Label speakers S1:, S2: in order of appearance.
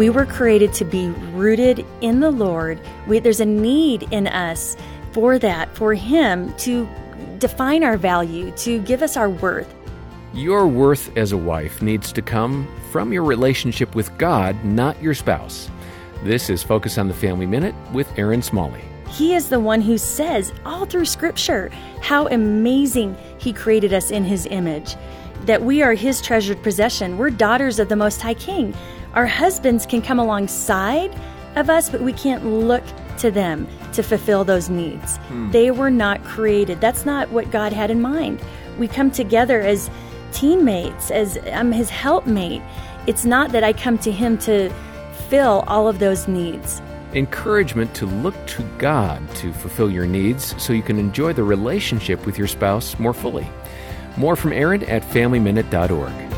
S1: We were created to be rooted in the Lord. We, there's a need in us for that, for Him to define our value, to give us our worth.
S2: Your worth as a wife needs to come from your relationship with God, not your spouse. This is Focus on the Family Minute with Erin Smalley.
S1: He is the one who says all through Scripture how amazing He created us in His image, that we are His treasured possession. We're daughters of the Most High King. Our husbands can come alongside of us, but we can't look to them to fulfill those needs. Hmm. They were not created. That's not what God had in mind. We come together as teammates, as I'm his helpmate. It's not that I come to him to fill all of those needs.
S2: Encouragement to look to God to fulfill your needs so you can enjoy the relationship with your spouse more fully. More from Erin at FamilyMinute.org.